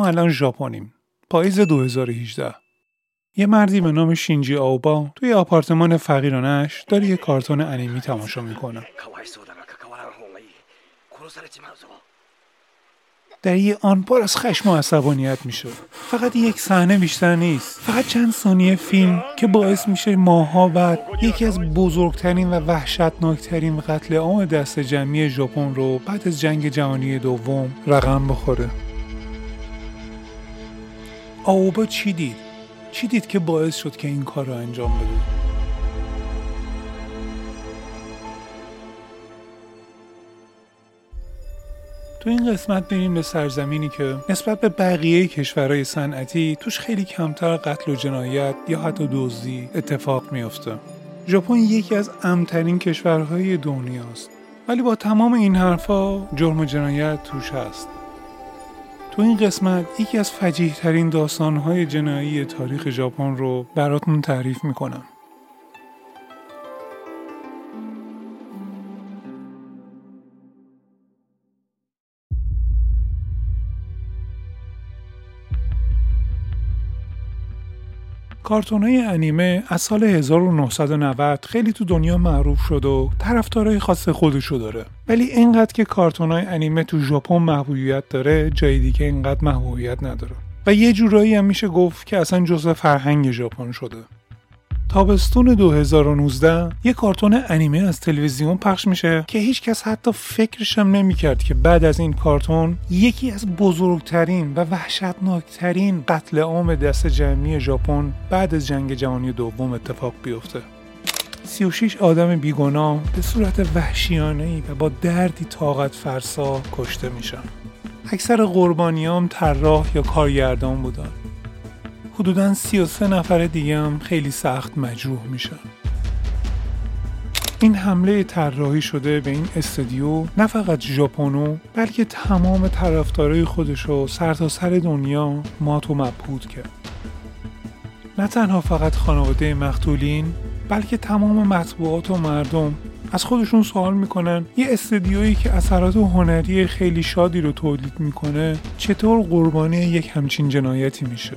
الان ژاپنیم. پاییز 2018 یه مردی به نام شینجی آوبا توی آپارتمان فقیرانش داره یه کارتون انیمی تماشا می‌کنه. در یه آن بار از خشم و عصبانیت میشه. فقط یک صحنه بیشتر نیست. فقط چند ثانیه فیلم که باعث میشه ماها بعد یکی از بزرگترین و وحشتناکترین قتل عام دست جمعی ژاپن رو بعد از جنگ جهانی دوم رقم بخوره. آوبا چی دید؟ چی دید که باعث شد که این کار رو انجام بده؟ تو این قسمت بریم به سرزمینی که نسبت به بقیه کشورهای صنعتی توش خیلی کمتر قتل و جنایت یا حتی دزدی اتفاق میافته. ژاپن یکی از امترین کشورهای دنیاست ولی با تمام این حرفا جرم و جنایت توش هست. تو این قسمت یکی از فجیح ترین داستانهای جنایی تاریخ ژاپن رو براتون تعریف می‌کنم. کارتون های انیمه از سال 1990 خیلی تو دنیا معروف شد و طرفدارای خاص خودشو داره. ولی اینقدر که کارتون های انیمه تو ژاپن محبوبیت داره جای دیگه اینقدر محبوبیت نداره. و یه جورایی هم میشه گفت که اصلا جزء فرهنگ ژاپن شده. تابستون 2019 یه کارتون انیمه از تلویزیون پخش میشه که هیچ کس حتی فکرشم نمی‌کرد که بعد از این کارتون یکی از بزرگترین و وحشتناکترین قتل عام دست جمعی ژاپن بعد از جنگ جهانی دوم اتفاق بیفته. 36 آدم بیگناه به صورت وحشیانه و با دردی طاقت فرسا کشته میشن. اکثر قربانیام طراح یا کارگردان بودن. حدودا 33 نفر دیگه هم خیلی سخت مجروح میشن. این حمله طراحی شده به این استودیو نه فقط ژاپنو بلکه تمام طرفدارای خودش رو سرتاسر سر دنیا مات و مبهوت کرد. نه تنها فقط خانواده مقتولین بلکه تمام مطبوعات و مردم از خودشون سوال می‌کنن یه استدیویی که اثرات هنری خیلی شادی رو تولید می‌کنه چطور قربانی یک همچین جنایتی میشه.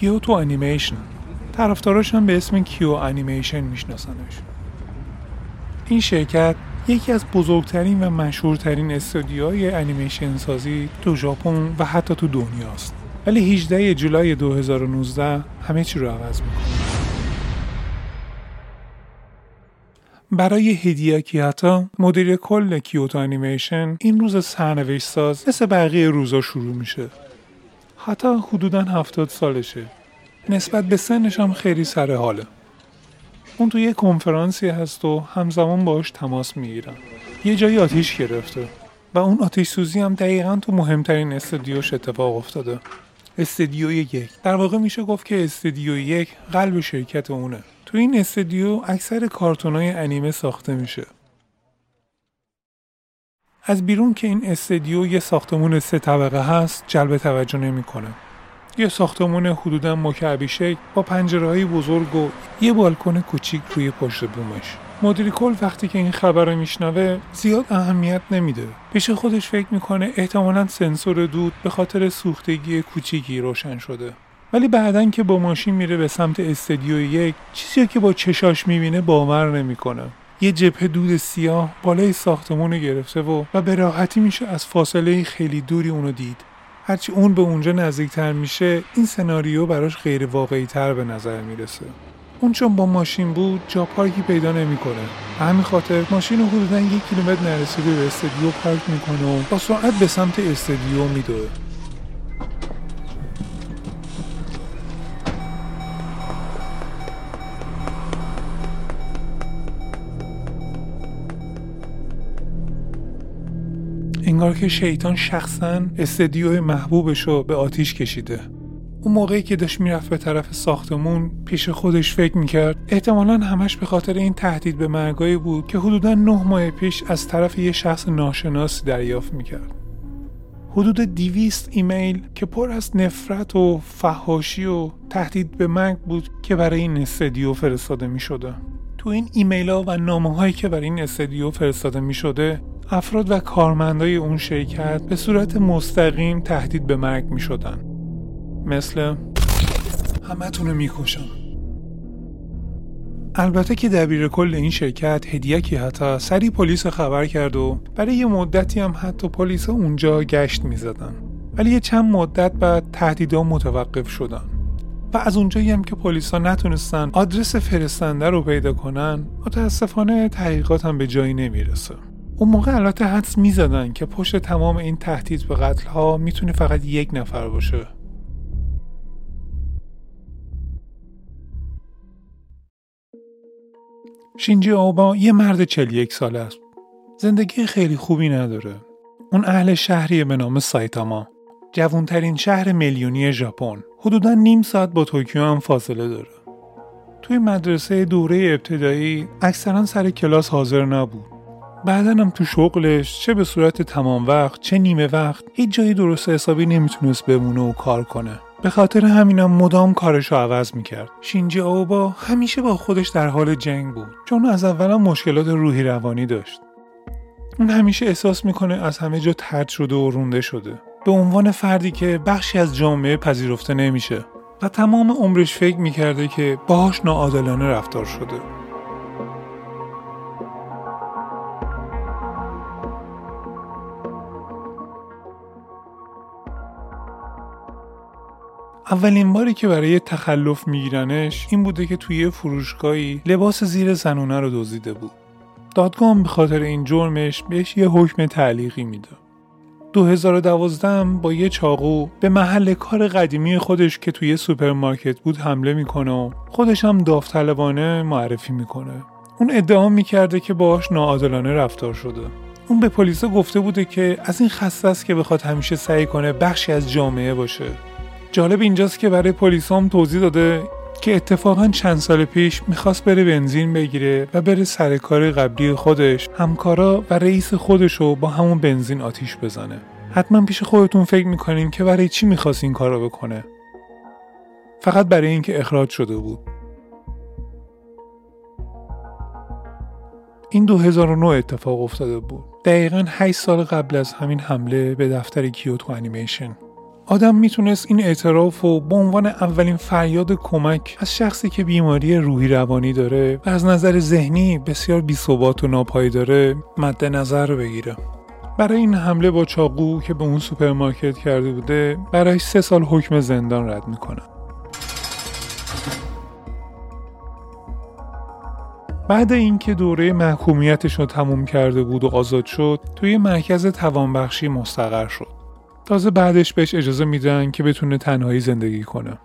کیوتو انیمیشن. هم به اسم کیو انیمیشن میشناسنش. این شرکت یکی از بزرگترین و مشهورترین استودیوهای انیمیشن سازی تو ژاپن و حتی تو دنیاست ولی 18 جولای 2019 همه چی رو عوض می‌کنه. برای هیده‌آکی هاتا مدیر کل کیوتو انیمیشن این روز سرنوشت ساز مثل بقیه روزا شروع میشه. حتی حدودا هفتاد سالشه. نسبت به سنش هم خیلی سر حاله. اون توی یه کنفرانسی هست و همزمان باش تماس می‌گیرن. یه جایی آتیش گرفته و اون آتیش سوزی هم دقیقا تو مهمترین استدیوش اتفاق افتاده. استدیو یک. در واقع میشه گفت که استدیو یک قلب شرکت اونه. تو این استدیو اکثر کارتونای انیمه ساخته میشه. از بیرون که این استدیو یه ساختمون سه طبقه هست جلب توجه نمی‌کنه. یه ساختمون حدودا مکعبی شکل با پنجره بزرگ و یه بالکن کوچیک روی پشت بومش. مدیر کل وقتی که این خبر رو میشنوه زیاد اهمیت نمیده. پیش خودش فکر می‌کنه احتمالا سنسور دود به خاطر سوختگی کوچیکی روشن شده. ولی بعدا که با ماشین میره به سمت استدیو یک چیزی که با چشاش می‌بینه باور نمی‌کنه. یه جبهه دود سیاه بالای ساختمون رو گرفته و و به راحتی میشه از فاصله خیلی دوری اونو دید. هرچی اون به اونجا نزدیکتر میشه این سناریو براش غیر واقعی تر به نظر می‌رسه. اون چون با ماشین بود جا پارکی پیدا نمی‌کنه. به همین خاطر ماشین رو حدودا یک کیلومتر نرسیده به استدیو پارک می‌کنه و با سرعت به سمت استدیو میدوه. انگار که شیطان شخصا استدیو محبوبش رو به آتیش کشیده. اون موقعی که داشت می‌رفت به طرف ساختمون پیش خودش فکر می‌کرد. احتمالا همش به خاطر این تهدید به مرگایی بود که حدودا نه ماه پیش از طرف یه شخص ناشناسی دریافت می‌کرد. حدود دیویست ایمیل که پر از نفرت و فهاشی و تهدید به مرگ بود که برای این استدیو فرستاده می شده. تو این ایمیل ها و نامه هایی که برای این استدیو فرستاده می شده افراد و کارمندای اون شرکت به صورت مستقیم تهدید به مرگ می شدن. مثل همه می‌کشم. البته که دبیر کل این شرکت هدیکی حتی سری پلیس خبر کرد و برای یه مدتی هم حتی پلیس اونجا گشت می‌زدن. ولی یه چند مدت بعد تهدیدا متوقف شدن. و از اونجایی هم که پلیسا نتونستن آدرس فرستنده رو پیدا کنن متاسفانه تحقیقات هم به جایی نمی‌رسه. اون موقع البته حدس می‌زدن که پشت تمام این تهدید به قتل ها می‌تونه فقط یک نفر باشه شینجی آبا یه مرد 41 ساله است. زندگی خیلی خوبی نداره. اون اهل شهریه به نام سایتاما. جوانترین شهر میلیونی ژاپن. حدودا نیم ساعت با توکیو هم فاصله داره. توی مدرسه دوره ابتدایی اکثرا سر کلاس حاضر نبود. بعدا هم تو شغلش چه به صورت تمام وقت چه نیمه وقت هیچ جایی درست حسابی نمی‌تونست بمونه و کار کنه. به خاطر همینم مدام کارش رو عوض می‌کرد. شینجی آوبا همیشه با خودش در حال جنگ بود چون از اولا مشکلات روحی روانی داشت. اون همیشه احساس می‌کنه از همه جا ترد شده و رونده شده. به عنوان فردی که بخشی از جامعه پذیرفته نمیشه. و تمام عمرش فکر می‌کرده که باهاش ناعادلانه رفتار شده. اولین باری که برای تخلف میگیرنش این بوده که توی فروشگاهی لباس زیر زنونه رو دزدیده بود. دادگاه به خاطر این جرمش بهش یه حکم تعلیقی میده. 2012 با یه چاقو به محل کار قدیمی خودش که توی سوپرمارکت بود حمله می‌کنه و خودش هم داوطلبانه معرفی می‌کنه. اون ادعا می‌کرده که باهاش ناعادلانه رفتار شده. اون به پلیس گفته بوده که از این خسته است که بخواد همیشه سعی کنه بخشی از جامعه باشه جالب اینجاست که برای پلیسام توضیح داده که اتفاقا چند سال پیش می‌خواست بره بنزین بگیره و بره سر کار قبلی خودش. همکارا و رئیس خودشو با همون بنزین آتیش بزنه. حتما پیش خودتون فکر می‌کنین که برای چی می‌خواست این کارو بکنه. فقط برای اینکه اخراج شده بود. این 2009 اتفاق افتاده بود. دقیقا 8 سال قبل از همین حمله به دفتر کیوتو انیمیشن. آدم می‌تونست این اعتراف و به عنوان اولین فریاد کمک از شخصی که بیماری روحی روانی داره و از نظر ذهنی بسیار بیثبات و ناپایداره مد نظر بگیره. برای این حمله با چاقو که به اون سوپرمارکت کرده بوده برای سه سال حکم زندان رد می‌کنه. بعد اینکه دوره محکومیتش رو تموم کرده بود و آزاد شد توی مرکز توانبخشی مستقر شد. تازه بعدش بهش اجازه میدن که بتونه تنهایی زندگی کنه.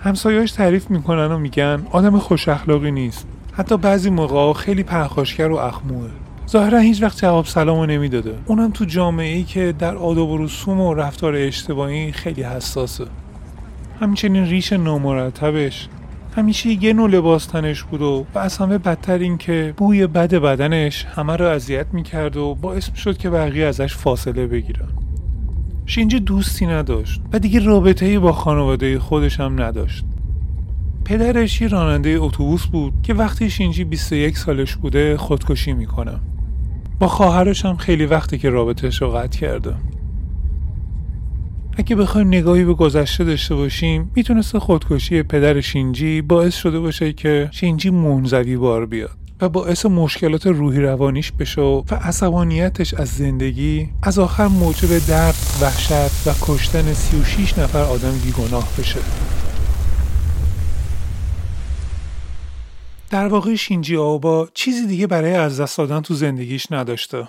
همسایهاش تعریف می‌کنن و میگن آدم خوش اخلاقی نیست. حتی بعضی موقع خیلی پرخاشگر و اخموه. ظاهرا هیچ وقت جواب سلامو نمی‌داده. اونم تو جامعه ای که در آداب و رسوم و رفتار اجتماعی خیلی حساسه. همچنین ریش نامرتبش. همیشه یه نوع لباس تنش بود و, و از همه بدتر این که بوی بد بدنش همه رو اذیت می‌کرد و باعث شد که بقیه ازش فاصله بگیرن. شینجی دوستی نداشت و دیگه رابطه با خانواده خودش هم نداشت. پدرش یه راننده اتوبوس بود که وقتی شینجی 21 سالش بوده خودکشی می‌کنه. با خواهرش هم خیلی وقتی که رابطهش رو قطع کرده. اگه بخوایم نگاهی به گذشته داشته باشیم می‌تونست خودکشی پدر شینجی باعث شده باشه که شینجی منزوی بار بیاد و باعث مشکلات روحی روانیش بشه و عصبانیتش از زندگی از آخر موجب درد، وحشت و کشتن 36 نفر آدم بیگناه بشه. در واقع شینجی آبا چیزی دیگه برای از دست دادن تو زندگیش نداشته.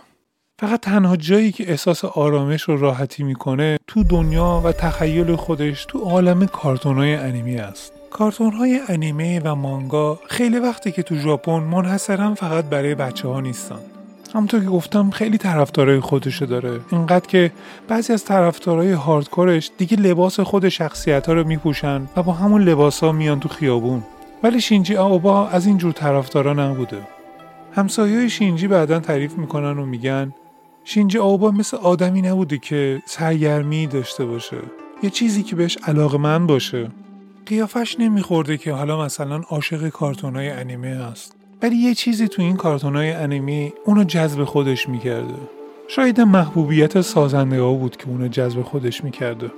فقط تنها جایی که احساس آرامش و راحتی می‌کنه تو دنیا و تخیل خودش تو عالم کارتون های انیمی است. کارتون های انیمه و مانگا خیلی وقتی که تو ژاپن منحصرا فقط برای بچه ها نیستن. همونطور که گفتم خیلی طرفدارای خودشو داره. اینقدر که بعضی از طرفدارای هاردکورش دیگه لباس خود شخصیت ها رو میپوشن و با همون لباس ها میان تو خیابون. ولی شینجی آوبا از این جور طرفدارا نبوده. همسایه شینجی بعدا تعریف می‌کنن و میگن شینجی آوبا مثل آدمی نبوده که سرگرمی داشته باشه. یه چیزی که بهش علاقه من باشه. قیافش نمیخورده که حالا مثلا عاشق کارتونای انیمه هست. ولی یه چیزی تو این کارتونای انیمه اونو جذب خودش می‌کرده. شاید محبوبیت سازنده ها بود که اونو جذب خودش می‌کرده.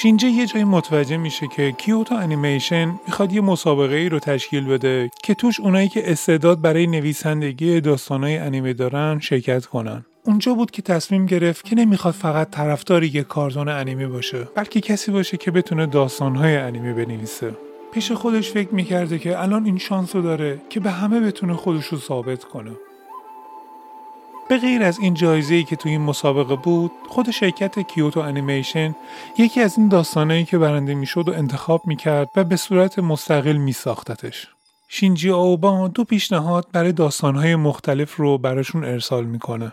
شینجی یه جایی متوجه میشه که کیوتو انیمیشن می‌خواد یه مسابقه ای رو تشکیل بده که توش اونایی که استعداد برای نویسندگی داستانهای انیمه دارن شرکت کنن. اونجا بود که تصمیم گرفت که نمی‌خواد فقط طرفدار یه کارتون انیمه باشه بلکه کسی باشه که بتونه داستانهای انیمه بنویسه پیش خودش فکر می‌کرده که الان این شانس رو داره که به همه بتونه خودش رو ثابت کنه به غیر از این جایزه ای که تو این مسابقه بود خود شرکت کیوتو انیمیشن یکی از این داستانهایی که برنده می‌شد و انتخاب می‌کرد و به صورت مستقل میساختتش. شینجی آوبا دو پیشنهاد برای داستانهای مختلف رو براشون ارسال می‌کنه.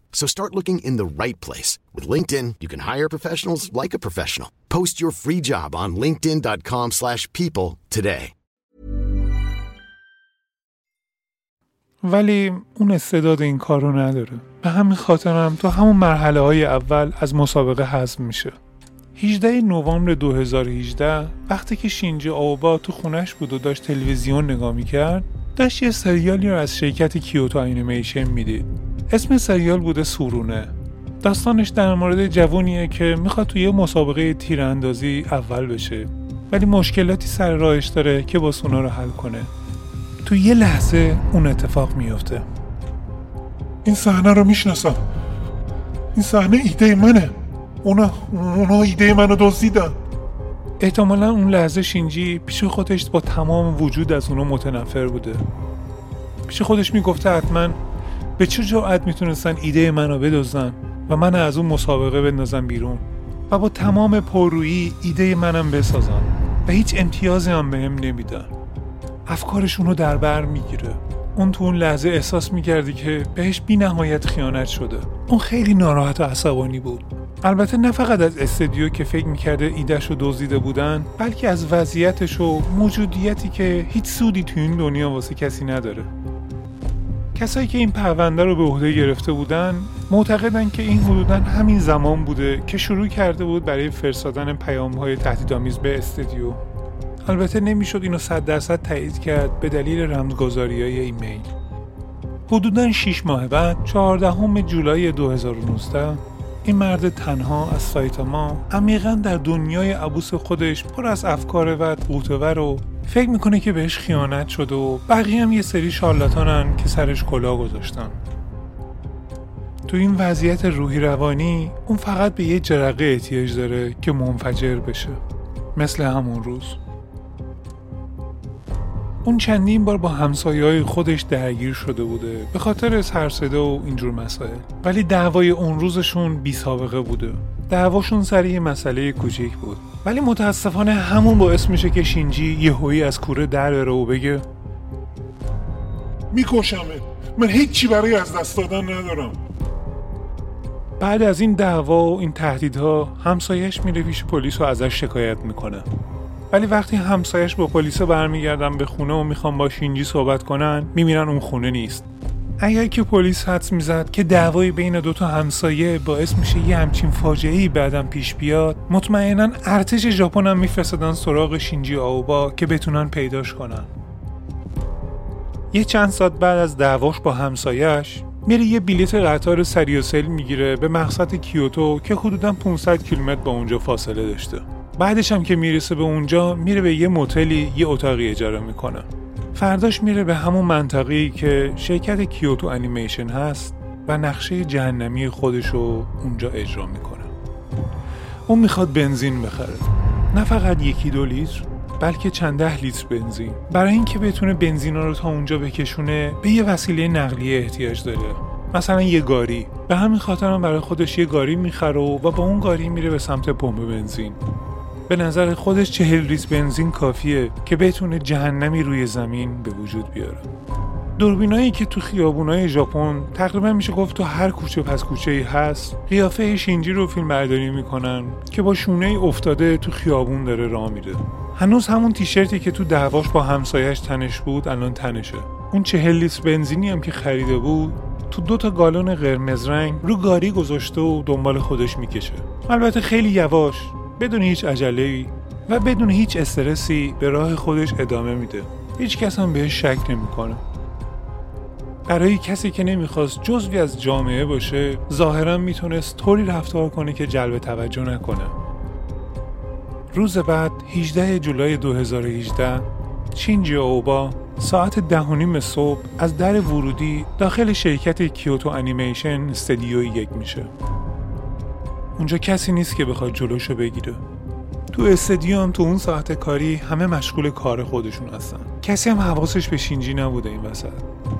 So start looking in the right place. With LinkedIn, you can hire professionals like a professional. Post your free job on linkedin.com slash people today. ولی اون استعداد این کار رو نداره. به همین خاطرم تو همون مرحله های اول از مسابقه حذف میشه. 18 نوامبر 2018 وقتی که شینجی آوبا تو خونش بود و داشت تلویزیون نگاه می‌کرد داشت یه سریالی رو از شرکت کیوتو انیمیشن می‌دید. اسم سریال بوده سورونه. داستانش در مورد جوونیه که می‌خواد توی یه مسابقه تیراندازی اول بشه. ولی مشکلاتی سر راهش داره که با سونا رو حل کنه. تو یه لحظه اون اتفاق میفته این صحنه رو می‌شناسم. این صحنه ایده منه. اونا اونا ایده منو دزدیدن. احتمالا اون لحظه شینجی پیش خودش با تمام وجود از اونو متنفر بوده. پیش خودش می‌گفته حتما به چه جرأت می‌تونستن ایده منو بدزدن و من از اون مسابقه بندازم بیرون و با تمام پررویی ایده منم بسازن و هیچ امتیازی هم بهم نمیدن. افکارشون رو در بر می‌گیره. اون تو اون لحظه احساس می‌کردی که بهش بی نهایت خیانت شده. اون خیلی ناراحت و عصبانی بود. البته نه فقط از استدیو که فکر می‌کرده ایدهش رو دزدیده بودن بلکه از وضعیتش و موجودیتی که هیچ سودی تو این دنیا واسه کسی نداره. کسایی که این پرونده رو به عهده گرفته بودن معتقدن که این حدودا همین زمان بوده که شروع کرده بود برای فرستادن پیام های تهدیدآمیز به استدیو. البته نمی‌شد اینو صد درصد تایید کرد به دلیل رمزگذاری های ایمیل. حدودا 6 ماه بعد 14 جولای 2019 این مرد تنها از سایتاما عمیقا در دنیای عبوس خودش پر از افکار و قوتور و فکر می‌کنه که بهش خیانت شده و بقیه هم یه سری شارلاتانن که سرش کلاه گذاشتن. تو این وضعیت روحی روانی اون فقط به یه جرقه احتیاج داره که منفجر بشه. مثل همون روز. اون چندین بار با همسایه های خودش درگیر شده بوده به خاطر سرصده و اینجور مسائل. ولی دعوای اون روزشون بی سابقه بوده. دعواشون سر یه مسئله کوچیک بود. ولی متاسفانه همون باعث میشه که شینجی یه هویی از کوره در بره و بگه میکشمت. من هیچی برای از دست دادن ندارم. بعد از این دعوا و این تهدیدها همسایش میره پیش پلیس و ازش شکایت می‌کنه. ولی وقتی همسایش با پلیس برمیگردن به خونه و می‌خوان با شینجی صحبت کنن میمیرن اون خونه نیست. اگر که پلیس حدس می‌زد که دعوای بین دوتا همسایه باعث میشه یه همچین فاجعه ای بعدم پیش بیاد مطمئنا ارتش ژاپن هم میفرستادن سراغ شینجی آوبا که بتونن پیداش کنن. یه چند ساعت بعد از دعواش با همسایش میره یه بلیت قطار سریوسل می‌گیره به مقصد کیوتو که حدودا 500 کیلومتر با اونجا فاصله داشته. بعدش هم که می‌رسه به اونجا میره به یه موتلی یه اتاقی اجاره می‌کنه. فرداش میره به همون منطقه‌ای که شرکت کیوتو انیمیشن هست و نقشه جهنمی خودش رو اونجا اجرا می‌کنه. اون می‌خواد بنزین بخره. نه فقط یکی دو لیتر بلکه چند ده لیتر بنزین. برای اینکه بتونه بنزین رو تا اونجا بکشونه به یه وسیله نقلیه احتیاج داره. مثلا یه گاری. به همین خاطر هم برای خودش یه گاری می‌خره و با اون گاری میره به سمت پمپ بنزین. به نظر خودش چهل ریز بنزین کافیه که بتونه جهنمی روی زمین به وجود بیاره. دوربینایی که تو خیابونای ژاپن تقریبا میشه گفت تو هر کوچه پس کوچه ای هست قیافه شینجی رو فیلم برداری می‌کنن که با شونه ای افتاده تو خیابون داره راه میره. هنوز همون تیشرتی که تو دعواش با همسایش تنش بود الان تنشه. اون چهل لیتر بنزینی هم که خریده بود تو دو تا گالون قرمز رنگ رو گاری گذاشته و دنبال خودش می‌کشه. البته خیلی یواش. بدون هیچ عجله و بدون هیچ استرسی به راه خودش ادامه میده. هیچ کس هم بهش شک نمی‌کنه. برای کسی که نمی‌خواست جزوی از جامعه باشه ظاهرا می‌تونست طوری رفتار کنه که جلب توجه نکنه. روز بعد 18 جولای 2018 شینجی اوبا ساعت ده و نیم صبح از در ورودی داخل شرکت کیوتو انیمیشن استدیو یک میشه. اونجا کسی نیست که بخواد جلوشو بگیره. تو استادیوم تو اون ساعت کاری همه مشغول کار خودشون هستن. کسی هم حواسش به شینجی نبوده این وسط.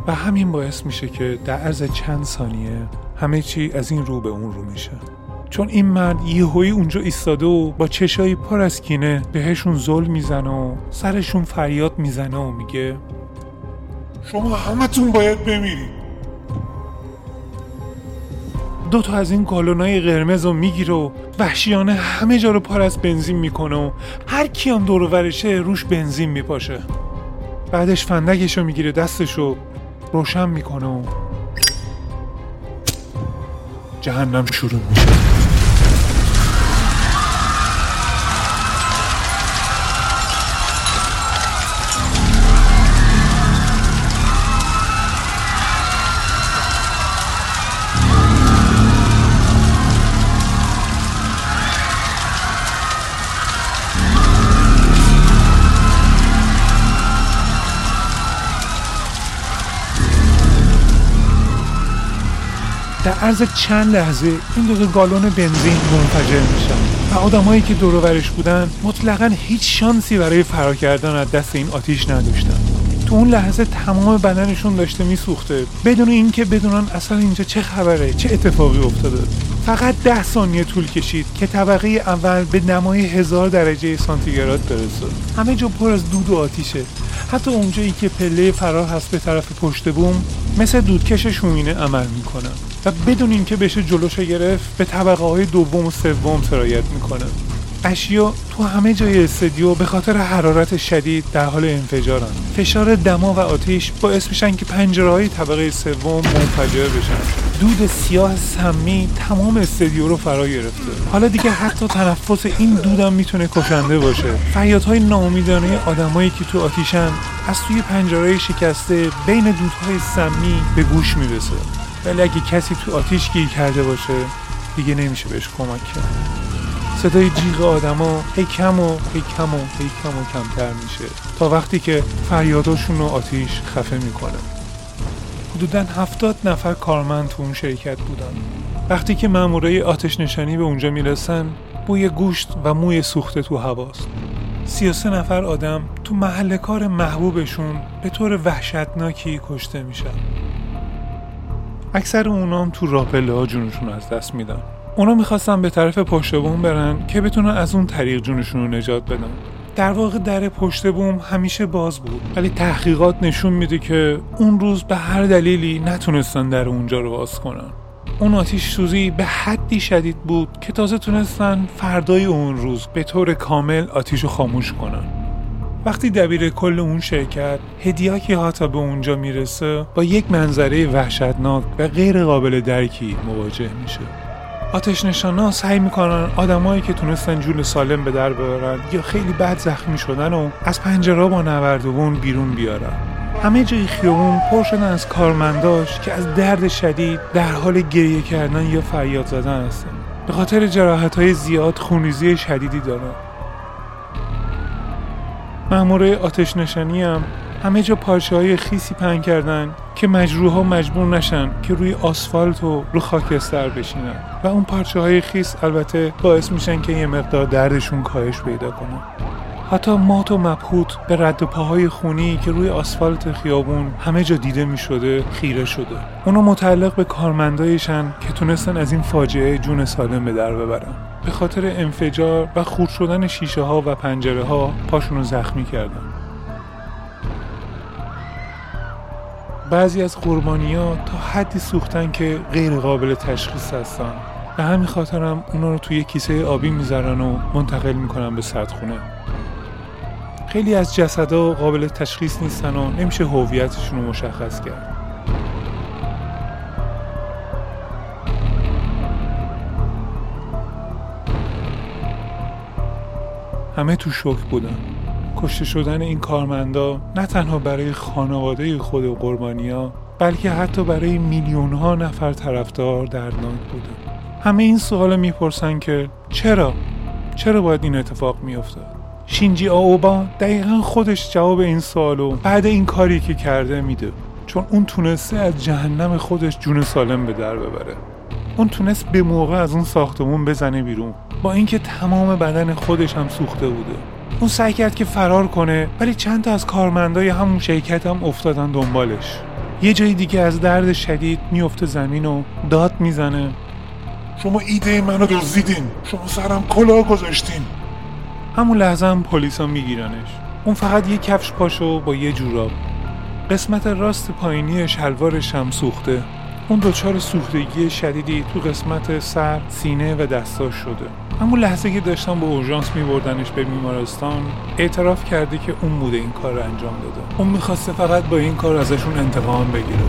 و همین باعث میشه که در عرض چند ثانیه همه چی از این رو به اون رو میشه. چون این مرد یهویی اونجا ایستاده و با چشایی پر از کینه بهشون ظلم می‌زنه و سرشون فریاد می‌زنه و میگه شما همتون باید بمیرید. دو تا از این گالونای قرمز رو می‌گیره و وحشیانه همه جا رو پر از بنزین می‌کنه و هر کیام دور ورشه روش بنزین میپاشه. بعدش فندکش رو می‌گیره دستش رو روشن می‌کنه و جهنم شروع میشه. در عرض چند لحظه این دو, گالون بنزین منفجر میشن و آدمایی که دور بودن مطلقا هیچ شانسی برای فرار کردن از دست این آتیش نداشتن. تو اون لحظه تمام بدنشون داشته میسوخته. بدون اینکه بدونن اصلا اینجا چه خبره چه اتفاقی افتاده. فقط ده ثانیه طول کشید که طبقه اول به نمای هزار درجه سانتیگراد برسه. همه جا پر از دود و آتیشه. حتی اونجایی که پله فرار هست به طرف پشت بوم مثل دودکش شومینه عمل می‌کنن و بدون اینکه بشه جلوش گرفت به طبقه های دوم و سوم سرایت می‌کنه. اشیا تو همه جای استدیو به خاطر حرارت شدید در حال انفجارن. فشار دما و آتیش باعث میشن که پنجره های طبقه سوم منفجر بشن. دود سیاه سمی تمام استدیو رو فرا گرفته. حالا دیگه حتی تنفس این دودم می‌تونه کشنده باشه. فریادهای ناامیدانه آدمایی که تو آتیشن از توی پنجره شکسته بین دودهای سمی به گوش می‌رسه. ولی اگه کسی تو آتیش گیر کرده باشه دیگه نمیشه بهش کمک کرد. صدای جیغ آدما هی کم و هی کم و هی کم و کمتر میشه تا وقتی که فریاداشون رو آتیش خفه می‌کنه. حدودا هفتاد نفر کارمند تو اون شرکت بودن. وقتی که مامورای آتش نشانی به اونجا می‌رسن بوی گوشت و موی سوخته تو هواست. 33 نفر آدم تو محل کار محبوبشون به طور وحشتناکی کشته میشن اکثر اونام تو راپله ها جونشون از دست میدن. اونا می‌خواستن به طرف پشت بوم برن که بتونن از اون طریق جونشون رو نجات بدن. در واقع در پشت بوم همیشه باز بود ولی تحقیقات نشون میده که اون روز به هر دلیلی نتونستن در اونجا رو باز کنن. اون آتیش سوزی به حدی شدید بود که تازه تونستن فردای اون روز به طور کامل آتیش رو خاموش کنن. وقتی دبیر کل اون شرکت هدیاکی هاتا به اونجا می‌رسه با یک منظره وحشتناک و غیر قابل درکی مواجه میشه. آتش نشانا سعی می‌کنن آدمایی که تونستن جون سالم به در ببرن یا خیلی بد زخمی شدن و از پنجره با نوردوون بیرون بیارن. همه جای خیابون پر شدن از کارمنداش که از درد شدید در حال گریه کردن یا فریاد زدن هستن. به خاطر جراحت های زیاد خونریزی شدیدی دارن. مامورای آتش نشانی هم همه جا پارچه های خیسی پهن کردن که مجروح مجبور نشن که روی آسفالت و رو خاکستر بشینن. و اون پارچه های خیس البته باعث میشن که یه مقدار دردشون کاهش پیدا کنه. حتی مات و مبهوت به رد پاهای خونی که روی آسفالت خیابون همه جا دیده می شده خیره شده. اونا متعلق به کارمندایشن که تونستن از این فاجعه جون سالم به در ببرن. به خاطر انفجار و خورد شدن شیشه ها و پنجره ها پاشون رو زخمی کردن. بعضی از قربانی ها تا حدی سوختن که غیر قابل تشخیص هستن. به همین خاطرم اونا رو توی کیسه آبی می‌ذارن و منتقل می‌کنن به سردخونه. خیلی از جسدها قابل تشخیص نیستن و نمیشه هویتشون رو مشخص کرد. همه تو شوک بودن. کشته شدن این کارمندا نه تنها برای خانواده خود و قربانیا بلکه حتی برای میلیون ها نفر طرفدار دردناک بوده همه این سوال می‌پرسن که چرا؟ چرا باید این اتفاق میافتاد؟ شینجی آوبا دقیقا خودش جواب این سوالو بعد این کاری که کرده میده. چون اون تونسته از جهنم خودش جون سالم به در ببره. اون تونست به موقع از اون ساختمون بزنه بیرون. با اینکه تمام بدن خودش هم سوخته بوده. اون سعی کرد که فرار کنه ولی چند تا از کارمندای همون شرکت هم افتادن دنبالش. یه جای دیگه از درد شدید میفته زمین و داد می‌زنه. شما ایده منو دزدیدین. شما سرم کلاه گذاشتین. همون لحظه هم پلیسا میگیرنش. اون فقط یه کفش پاشو با یه جوراب. قسمت راست پایینی شلوارش هم سوخته. اون دچار سوختگی شدیدی تو قسمت سر، سینه و دستاش شده. همون لحظه که داشتن با اورژانس میبردنش به بیمارستان اعتراف کرده که اون بوده این کار رو انجام داده. اون می‌خواسته فقط با این کار ازشون انتقام بگیره.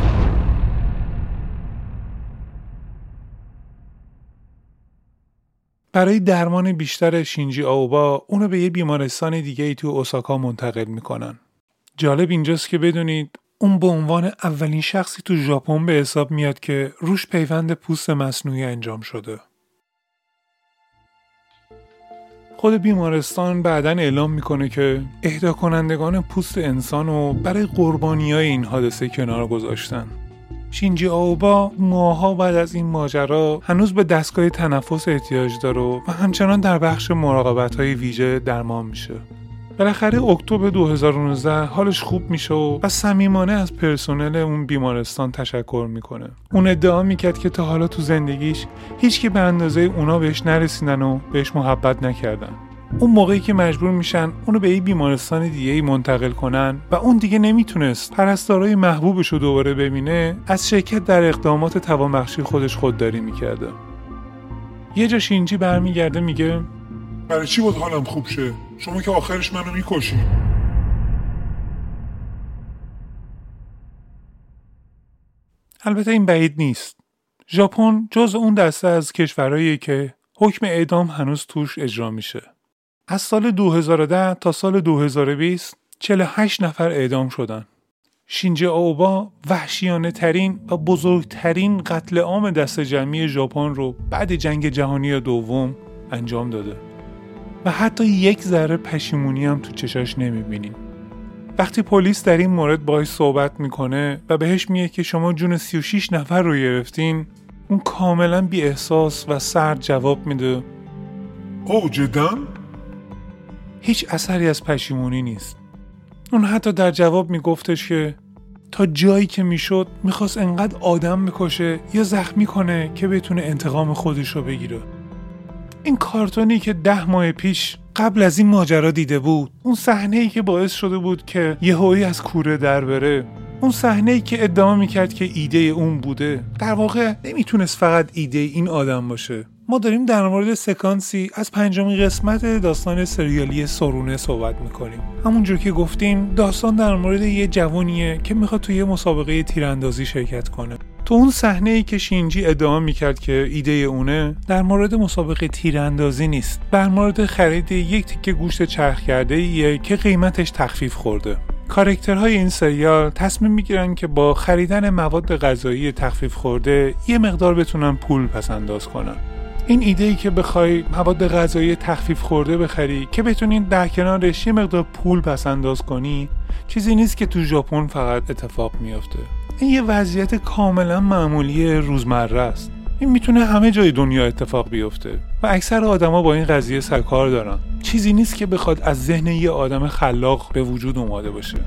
برای درمان بیشتر شینجی آوبا اونو به یه بیمارستان دیگه ای تو اوساکا منتقل می‌کنن. جالب اینجاست که بدونید اون به عنوان اولین شخصی تو ژاپن به حساب میاد که روش پیوند پوست مصنوعی انجام شده. خود بیمارستان بعدا اعلام می‌کنه که اهدا کنندگان پوست انسان رو برای قربانی های این حادثه کنار گذاشتن. شینجی آوبا ماها بعد از این ماجرا هنوز به دستگاه تنفس احتیاج داره و همچنان در بخش مراقبت های ویژه درمان میشه. بالاخره اکتبر 2019 حالش خوب میشه و, و صمیمانه از پرسنل اون بیمارستان تشکر می‌کنه. اون ادعا می‌کرد که تا حالا تو زندگیش هیچ که به اندازه اونا بهش نرسیدن و بهش محبت نکردن. اون موقعی که مجبور میشن اونو به یه بیمارستان دیگه ای منتقل کنن و اون دیگه نمی‌تونست پرستارای محبوبش رو دوباره ببینه از شرکت در اقدامات توانبخشی خودش خودداری می‌کرده. یه جا شینجی برمیگرده میگه برای چی بود حالم خوب شه؟ شما که آخرش منو می‌کشی. البته این بعید نیست. ژاپن جز اون دسته از کشورهایی که حکم اعدام هنوز توش اجرا میشه. از سال 2010 تا سال 2020 48 نفر اعدام شدن. شینجی اوبا وحشیانه ترین و بزرگترین قتل عام دست جمعی ژاپن رو بعد جنگ جهانی دوم انجام داده و حتی یک ذره پشیمونی هم تو چشاش نمی‌بینیم. وقتی پلیس در این مورد باهاش صحبت می‌کنه و بهش میگه که شما جون 36 نفر رو گرفتین اون کاملا بی احساس و سرد جواب میده او جدا؟ هیچ اثری از پشیمونی نیست. اون حتی در جواب میگفتش که تا جایی که می‌شد می‌خواست انقدر آدم بکشه یا زخمی کنه که بتونه انتقام خودش رو بگیره. این کارتونی که ده ماه پیش قبل از این ماجرا دیده بود اون صحنه ای که باعث شده بود که یهویی از کوره در بره اون صحنه ای که ادعا می‌کرد که ایده اون بوده در واقع نمی‌تونست فقط ایده این آدم باشه. ما داریم در مورد سکانسی از پنجمین قسمت داستان سریالی سرونه صحبت می‌کنیم. همونجور که گفتیم داستان در مورد یه جوانیه که می‌خواد توی یه مسابقه تیراندازی شرکت کنه. تو اون صحنه ای که شینجی ادعا می‌کرد که ایده اونه در مورد مسابقه تیراندازی نیست. در مورد خرید یک تیکه گوشت چرخ کرده ایه که قیمتش تخفیف خورده. کارکترهای این سریال تصمیم می‌گیرن که با خریدن مواد غذایی تخفیف خورده یه مقدار بتونن پول پس انداز کنن. این ایده ای که بخوای مواد غذایی تخفیف خورده بخری که بتونین در کنارش یه مقدار پول پس انداز کنی چیزی نیست که تو ژاپن فقط اتفاق میافته. این یه وضعیت کاملا معمولی روزمره است. این می‌تونه همه جای دنیا اتفاق بیفته و اکثر آدما با این قضیه سرکار دارن. چیزی نیست که بخواد از ذهن یه آدم خلاق به وجود اومده باشه.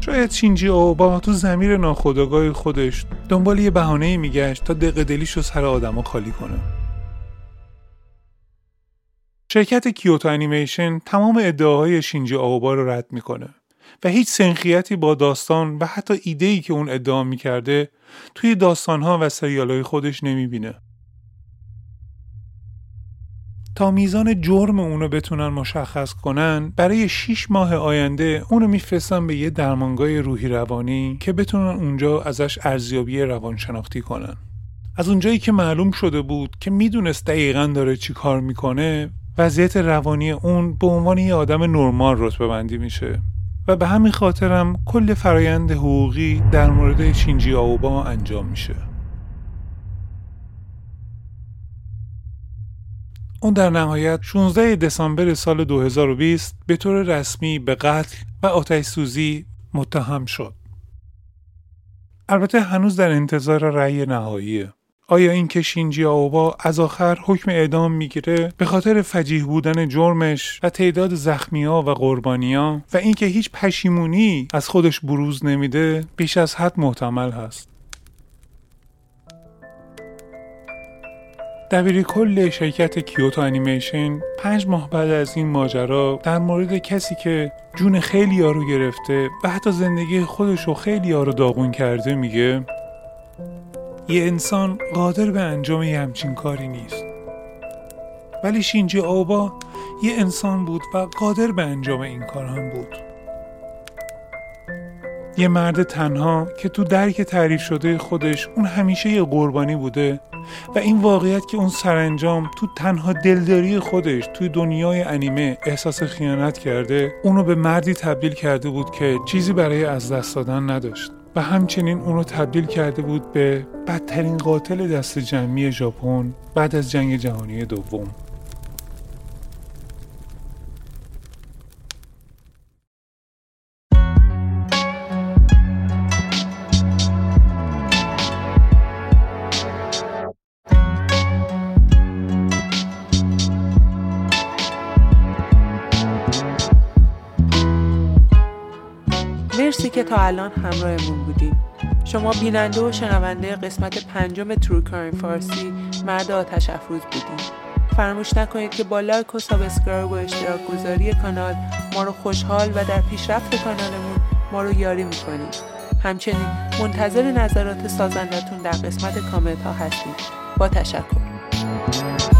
شاید شینجی اوبا تو زمیر ناخودآگاه خودش دنبال یه بهانه میگشت تا دق رو سر آدما خالی کنه. شرکت کیوتو انیمیشن تمام ادعاهای شینجی آوبا رو رد می‌کنه و هیچ سنخیتی با داستان و حتی ایده‌ای که اون ادعا می‌کرده توی داستانها و سریالهای خودش نمی‌بینه. تا میزان جرم اونو بتونن مشخص کنن برای 6 ماه آینده اونو میفرستن به یه درمانگاه روحی روانی که بتونن اونجا ازش ارزیابی روانشناختی کنن. از اونجایی که معلوم شده بود که می‌دونست دقیقا داره چی کار می‌کنه وضعیت روانی اون به عنوان یه آدم نرمال رتبه بندی میشه و به همین خاطرم کل فرایند حقوقی در مورد شینجی آوبا انجام میشه اون در نهایت 16 دسامبر سال 2020 به طور رسمی به قتل و آتش سوزی متهم شد. البته هنوز در انتظار رأی نهاییه. آیا این که شینجی آوبا از آخر حکم اعدام می‌گیره به خاطر فجیح بودن جرمش و تعداد زخمیا و قربانیا و اینکه هیچ پشیمونی از خودش بروز نمیده بیش از حد محتمل هست. دبیر کل شرکت کیوتو انیمیشن پنج ماه بعد از این ماجرا در مورد کسی که جون خیلی یارو گرفته و حتی زندگی خودش رو خیلی داغون کرده میگه یه انسان قادر به انجام یه همچین کاری نیست. ولی شینجی آبا یه انسان بود و قادر به انجام این کار هم بود. یه مرد تنها که تو درک تعریف شده خودش اون همیشه یه قربانی بوده و این واقعیت که اون سرانجام تو تنها دلداری خودش توی دنیای انیمه احساس خیانت کرده اونو به مردی تبدیل کرده بود که چیزی برای از دست دادن نداشت. و همچنین اونو تبدیل کرده بود به بدترین قاتل دست جمعی ژاپن بعد از جنگ جهانی دوم. که تا الان همراهمون بودیم. شما بیننده و شنونده قسمت پنجم True Crime فارسی مرد آتش افروز بودیم. فراموش نکنید که با لایک و subscribe و اشتراک گذاری کانال ما رو خوشحال و در پیشرفت کانالمون ما رو یاری می‌کنید. همچنین منتظر نظرات سازندتون در قسمت کامنت ها هستیم با تشکر.